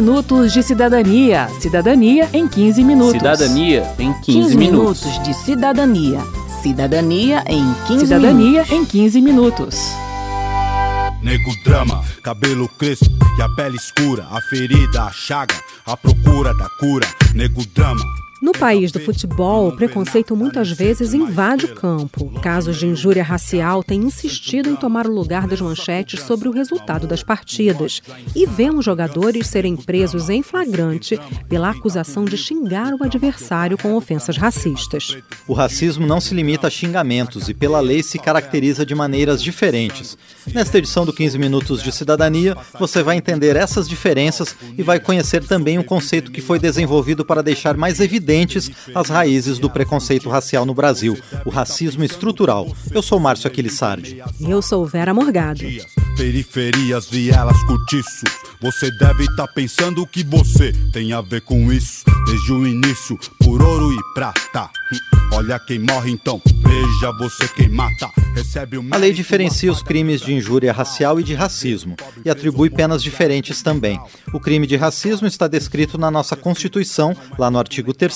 minutos de cidadania. Cidadania em 15 minutos. Cidadania em 15, 15 minutos. minutos de cidadania. Cidadania em 15 Cidadania minutos. em 15 minutos. Nego drama, cabelo crespo e a pele escura, a ferida, a chaga, a procura da cura. Nego drama. No país do futebol, o preconceito muitas vezes invade o campo. Casos de injúria racial têm insistido em tomar o lugar das manchetes sobre o resultado das partidas. E vemos jogadores serem presos em flagrante pela acusação de xingar o adversário com ofensas racistas. O racismo não se limita a xingamentos e, pela lei, se caracteriza de maneiras diferentes. Nesta edição do 15 Minutos de Cidadania, você vai entender essas diferenças e vai conhecer também um conceito que foi desenvolvido para deixar mais evidentes as raízes do preconceito racial no Brasil, o racismo estrutural. Eu sou Márcio Aquilissardi. Eu sou Vera Morgado. Periferias, vielas, cortiços. Você deve estar pensando que você tem a ver com isso. Desde o início, por ouro e prata. Olha quem morre então, veja você quem mata. Recebe o A lei diferencia os crimes de injúria racial e de racismo e atribui penas diferentes também. O crime de racismo está descrito na nossa Constituição, lá no artigo 3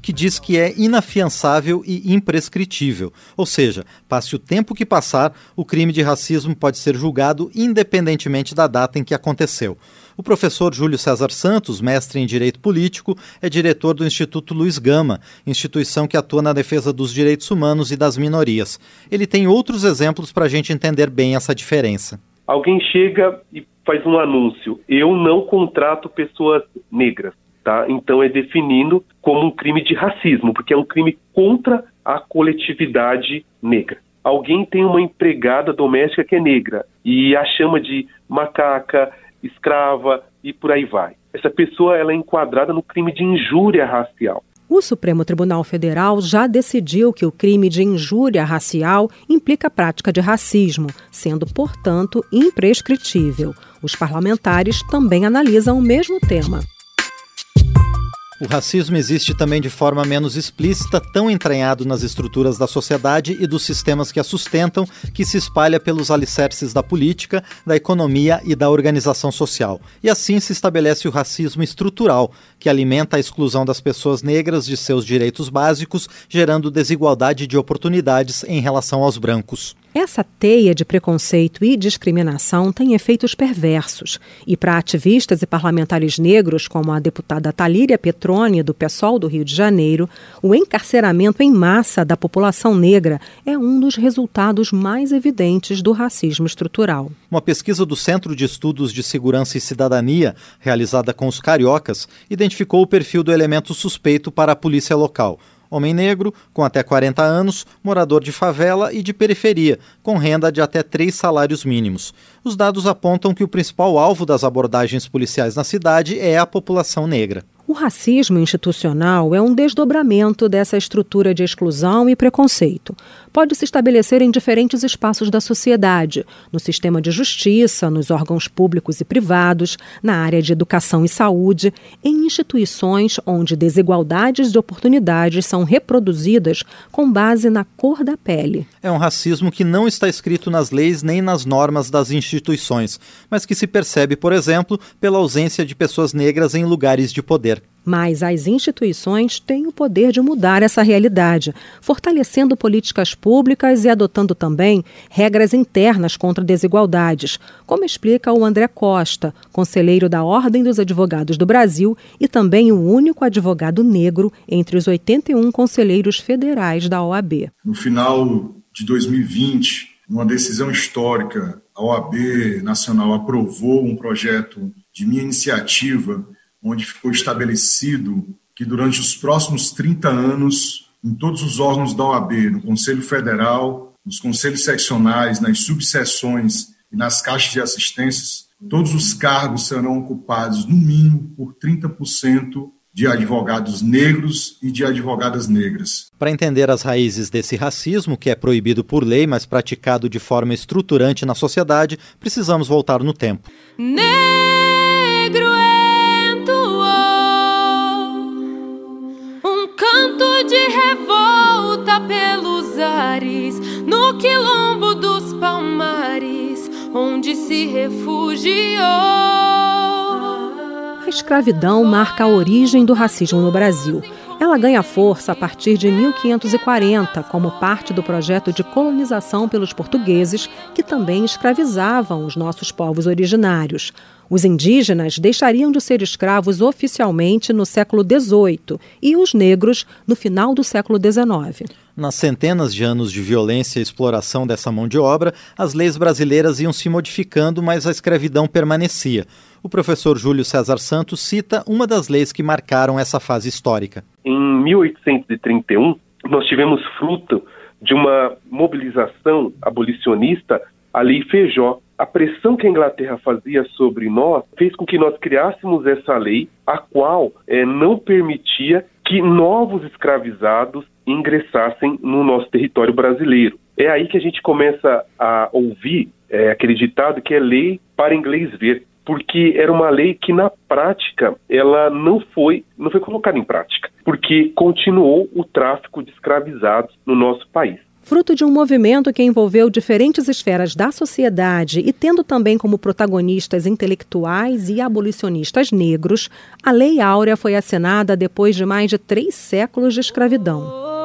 que diz que é inafiançável e imprescritível. Ou seja, passe o tempo que passar, o crime de racismo pode ser julgado independentemente da data em que aconteceu. O professor Júlio César Santos, mestre em Direito Político, é diretor do Instituto Luiz Gama, instituição que atua na defesa dos direitos humanos e das minorias. Ele tem outros exemplos para a gente entender bem essa diferença. Alguém chega e faz um anúncio: eu não contrato pessoas negras. Tá? Então é definindo como um crime de racismo, porque é um crime contra a coletividade negra. Alguém tem uma empregada doméstica que é negra e a chama de macaca, escrava e por aí vai. Essa pessoa ela é enquadrada no crime de injúria racial. O Supremo Tribunal Federal já decidiu que o crime de injúria racial implica prática de racismo, sendo, portanto, imprescritível. Os parlamentares também analisam o mesmo tema. O racismo existe também de forma menos explícita, tão entranhado nas estruturas da sociedade e dos sistemas que a sustentam, que se espalha pelos alicerces da política, da economia e da organização social. E assim se estabelece o racismo estrutural, que alimenta a exclusão das pessoas negras de seus direitos básicos, gerando desigualdade de oportunidades em relação aos brancos. Essa teia de preconceito e discriminação tem efeitos perversos. E para ativistas e parlamentares negros, como a deputada Talíria Petrone, do PSOL do Rio de Janeiro, o encarceramento em massa da população negra é um dos resultados mais evidentes do racismo estrutural. Uma pesquisa do Centro de Estudos de Segurança e Cidadania, realizada com os cariocas, identificou o perfil do elemento suspeito para a polícia local homem negro, com até 40 anos, morador de favela e de periferia, com renda de até três salários mínimos. Os dados apontam que o principal alvo das abordagens policiais na cidade é a população negra. O racismo institucional é um desdobramento dessa estrutura de exclusão e preconceito. Pode se estabelecer em diferentes espaços da sociedade, no sistema de justiça, nos órgãos públicos e privados, na área de educação e saúde, em instituições onde desigualdades de oportunidades são reproduzidas com base na cor da pele. É um racismo que não está escrito nas leis nem nas normas das instituições, mas que se percebe, por exemplo, pela ausência de pessoas negras em lugares de poder. Mas as instituições têm o poder de mudar essa realidade, fortalecendo políticas públicas e adotando também regras internas contra desigualdades, como explica o André Costa, conselheiro da Ordem dos Advogados do Brasil e também o único advogado negro entre os 81 conselheiros federais da OAB. No final de 2020, uma decisão histórica, a OAB Nacional aprovou um projeto de minha iniciativa onde ficou estabelecido que durante os próximos 30 anos, em todos os órgãos da OAB, no Conselho Federal, nos conselhos seccionais, nas subseções e nas caixas de assistências, todos os cargos serão ocupados, no mínimo, por 30% de advogados negros e de advogadas negras. Para entender as raízes desse racismo, que é proibido por lei, mas praticado de forma estruturante na sociedade, precisamos voltar no tempo. Negro pelos ares no quilombo dos palmares, onde se refugiou. A escravidão marca a origem do racismo no Brasil. Ela ganha força a partir de 1540, como parte do projeto de colonização pelos portugueses, que também escravizavam os nossos povos originários. Os indígenas deixariam de ser escravos oficialmente no século XVIII e os negros no final do século XIX. Nas centenas de anos de violência e exploração dessa mão de obra, as leis brasileiras iam se modificando, mas a escravidão permanecia. O professor Júlio César Santos cita uma das leis que marcaram essa fase histórica. Em 1831, nós tivemos fruto de uma mobilização abolicionista, a Lei Feijó. A pressão que a Inglaterra fazia sobre nós fez com que nós criássemos essa lei, a qual é, não permitia que novos escravizados ingressassem no nosso território brasileiro. É aí que a gente começa a ouvir é, aquele ditado que é lei para inglês ver porque era uma lei que na prática ela não foi não foi colocada em prática, porque continuou o tráfico de escravizados no nosso país. Fruto de um movimento que envolveu diferentes esferas da sociedade e tendo também como protagonistas intelectuais e abolicionistas negros, a Lei Áurea foi assinada depois de mais de três séculos de escravidão.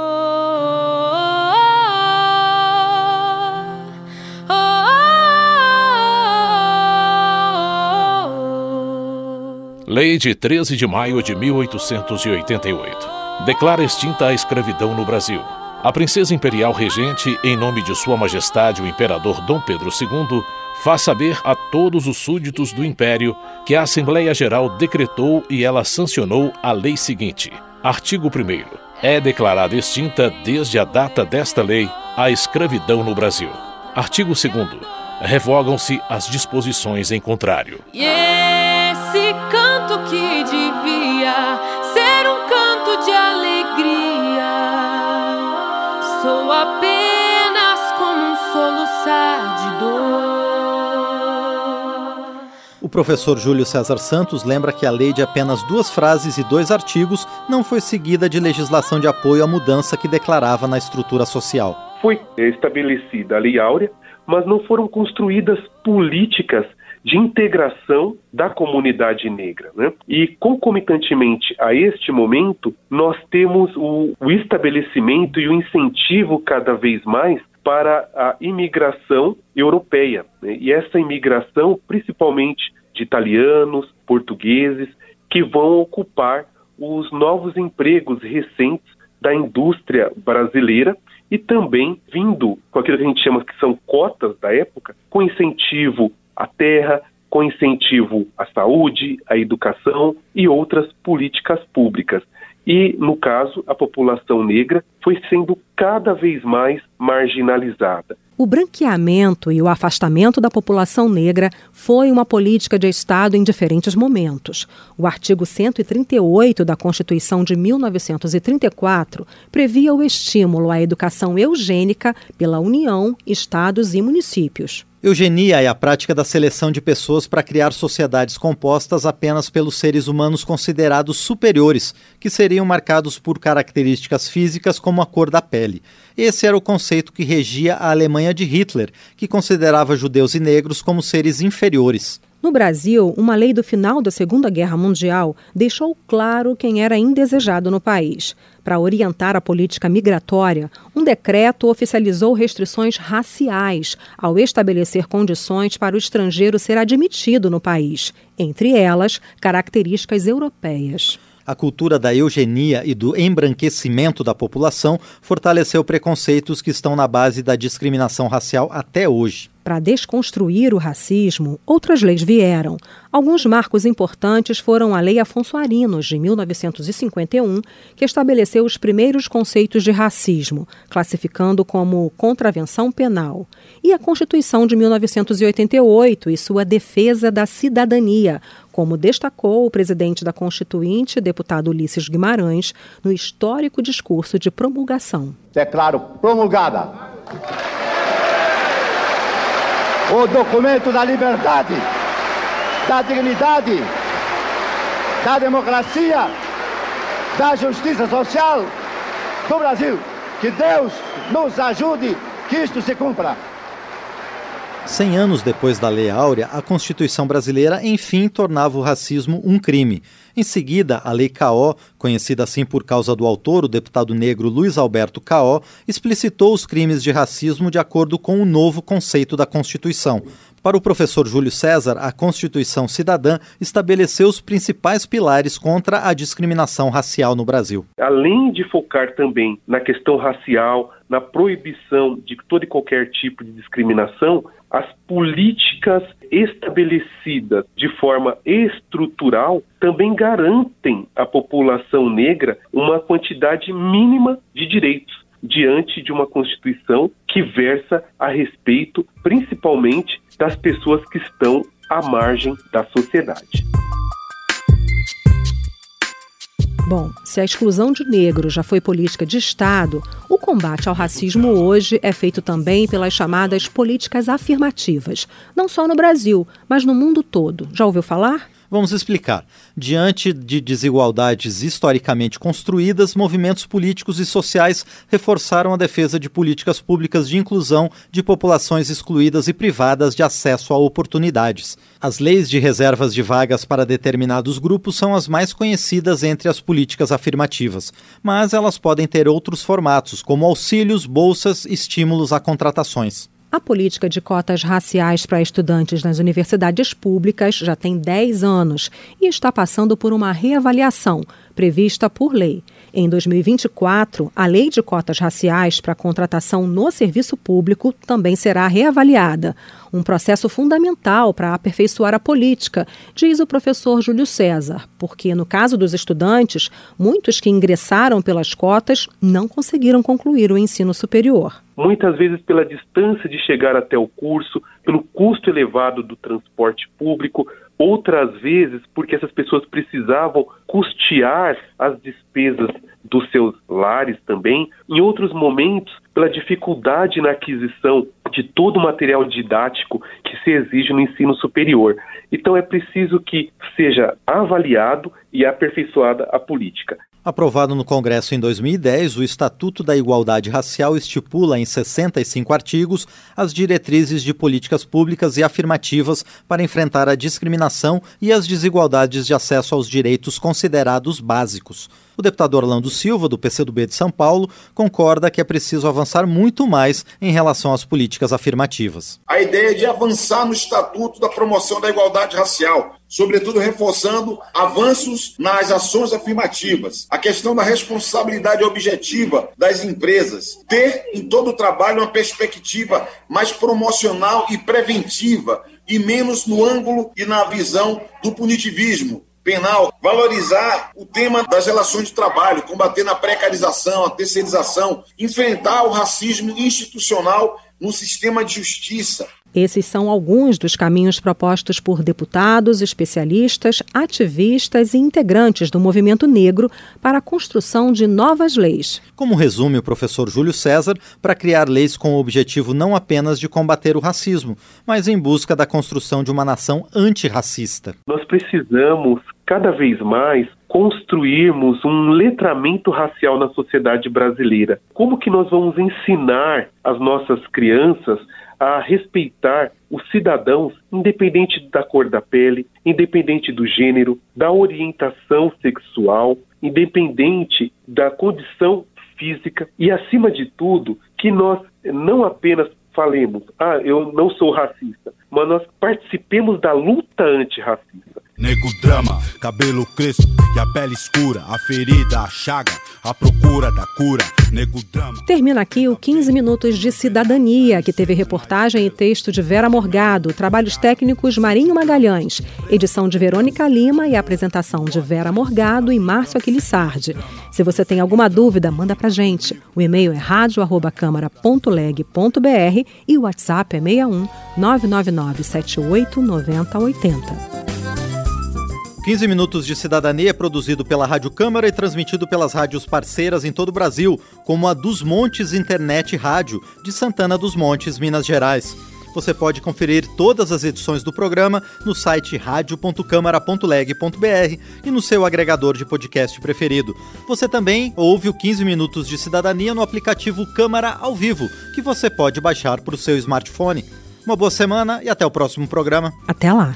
Lei de 13 de maio de 1888. Declara extinta a escravidão no Brasil. A princesa imperial regente, em nome de Sua Majestade o Imperador Dom Pedro II, faz saber a todos os súditos do Império que a Assembleia Geral decretou e ela sancionou a lei seguinte. Artigo 1. É declarada extinta, desde a data desta lei, a escravidão no Brasil. Artigo 2. Revogam-se as disposições em contrário. Yeah! esse canto que devia ser um canto de alegria. Sou apenas como um soluçar de dor. O professor Júlio César Santos lembra que a lei de apenas duas frases e dois artigos não foi seguida de legislação de apoio à mudança que declarava na estrutura social. Foi estabelecida a Lei Áurea, mas não foram construídas políticas de integração da comunidade negra. Né? E, concomitantemente a este momento, nós temos o, o estabelecimento e o incentivo cada vez mais para a imigração europeia. Né? E essa imigração, principalmente de italianos, portugueses, que vão ocupar os novos empregos recentes da indústria brasileira e também vindo com aquilo que a gente chama que são cotas da época, com incentivo à terra, com incentivo à saúde, à educação e outras políticas públicas. E, no caso, a população negra foi sendo cada vez mais marginalizada. O branqueamento e o afastamento da população negra foi uma política de Estado em diferentes momentos. O artigo 138 da Constituição de 1934 previa o estímulo à educação eugênica pela União, estados e municípios. Eugenia é a prática da seleção de pessoas para criar sociedades compostas apenas pelos seres humanos considerados superiores, que seriam marcados por características físicas como a cor da pele. Esse era o conceito que regia a Alemanha de Hitler, que considerava judeus e negros como seres inferiores. No Brasil, uma lei do final da Segunda Guerra Mundial deixou claro quem era indesejado no país. Para orientar a política migratória, um decreto oficializou restrições raciais ao estabelecer condições para o estrangeiro ser admitido no país, entre elas características europeias. A cultura da eugenia e do embranquecimento da população fortaleceu preconceitos que estão na base da discriminação racial até hoje. Para desconstruir o racismo, outras leis vieram. Alguns marcos importantes foram a Lei Afonso Arinos, de 1951, que estabeleceu os primeiros conceitos de racismo, classificando como contravenção penal, e a Constituição de 1988 e sua defesa da cidadania, como destacou o presidente da Constituinte, deputado Ulisses Guimarães, no histórico discurso de promulgação. Declaro promulgada o documento da liberdade, da dignidade, da democracia, da justiça social do Brasil. Que Deus nos ajude que isto se cumpra. Cem anos depois da Lei Áurea, a Constituição brasileira enfim tornava o racismo um crime. Em seguida, a Lei Caó, conhecida assim por causa do autor, o deputado negro Luiz Alberto Caó, explicitou os crimes de racismo de acordo com o novo conceito da Constituição. Para o professor Júlio César, a Constituição Cidadã estabeleceu os principais pilares contra a discriminação racial no Brasil. Além de focar também na questão racial, na proibição de todo e qualquer tipo de discriminação, as políticas estabelecidas de forma estrutural também garantem à população negra uma quantidade mínima de direitos diante de uma Constituição que versa a respeito, principalmente, das pessoas que estão à margem da sociedade. Bom, se a exclusão de negros já foi política de Estado, o combate ao racismo hoje é feito também pelas chamadas políticas afirmativas, não só no Brasil, mas no mundo todo. Já ouviu falar? Vamos explicar. Diante de desigualdades historicamente construídas, movimentos políticos e sociais reforçaram a defesa de políticas públicas de inclusão de populações excluídas e privadas de acesso a oportunidades. As leis de reservas de vagas para determinados grupos são as mais conhecidas entre as políticas afirmativas, mas elas podem ter outros formatos, como auxílios, bolsas, estímulos a contratações. A política de cotas raciais para estudantes nas universidades públicas já tem 10 anos e está passando por uma reavaliação prevista por lei. Em 2024, a lei de cotas raciais para contratação no serviço público também será reavaliada. Um processo fundamental para aperfeiçoar a política, diz o professor Júlio César, porque no caso dos estudantes, muitos que ingressaram pelas cotas não conseguiram concluir o ensino superior muitas vezes pela distância de chegar até o curso, pelo custo elevado do transporte público, outras vezes porque essas pessoas precisavam custear as despesas dos seus lares também, em outros momentos pela dificuldade na aquisição de todo o material didático que se exige no ensino superior. Então é preciso que seja avaliado e aperfeiçoada a política. Aprovado no Congresso em 2010, o Estatuto da Igualdade Racial estipula em 65 artigos as diretrizes de políticas públicas e afirmativas para enfrentar a discriminação e as desigualdades de acesso aos direitos considerados básicos. O deputado Orlando Silva, do PCdoB de São Paulo, concorda que é preciso avançar muito mais em relação às políticas afirmativas. A ideia de avançar no Estatuto da Promoção da Igualdade Racial, sobretudo reforçando avanços nas ações afirmativas, a questão da responsabilidade objetiva das empresas, ter em todo o trabalho uma perspectiva mais promocional e preventiva e menos no ângulo e na visão do punitivismo, penal, valorizar o tema das relações de trabalho, combater na precarização, a terceirização, enfrentar o racismo institucional no sistema de justiça, esses são alguns dos caminhos propostos por deputados, especialistas, ativistas e integrantes do movimento negro para a construção de novas leis. Como resume o professor Júlio César, para criar leis com o objetivo não apenas de combater o racismo, mas em busca da construção de uma nação antirracista. Nós precisamos cada vez mais construirmos um letramento racial na sociedade brasileira. Como que nós vamos ensinar as nossas crianças a respeitar os cidadãos, independente da cor da pele, independente do gênero, da orientação sexual, independente da condição física e, acima de tudo, que nós não apenas falemos, ah, eu não sou racista, mas nós participemos da luta antirracista. Nego drama, cabelo crespo e a pele escura, a ferida, a chaga, a procura da cura. Nego drama. Termina aqui o 15 Minutos de Cidadania, que teve reportagem e texto de Vera Morgado, trabalhos técnicos Marinho Magalhães, edição de Verônica Lima e apresentação de Vera Morgado e Márcio Aquilissardi. Se você tem alguma dúvida, manda pra gente. O e-mail é radio@câmara.leg.br e o WhatsApp é 61 999 78 90 80. 15 Minutos de Cidadania é produzido pela Rádio Câmara e transmitido pelas rádios parceiras em todo o Brasil, como a Dos Montes Internet Rádio, de Santana dos Montes, Minas Gerais. Você pode conferir todas as edições do programa no site radio.câmara.leg.br e no seu agregador de podcast preferido. Você também ouve o 15 Minutos de Cidadania no aplicativo Câmara ao Vivo, que você pode baixar para o seu smartphone. Uma boa semana e até o próximo programa. Até lá.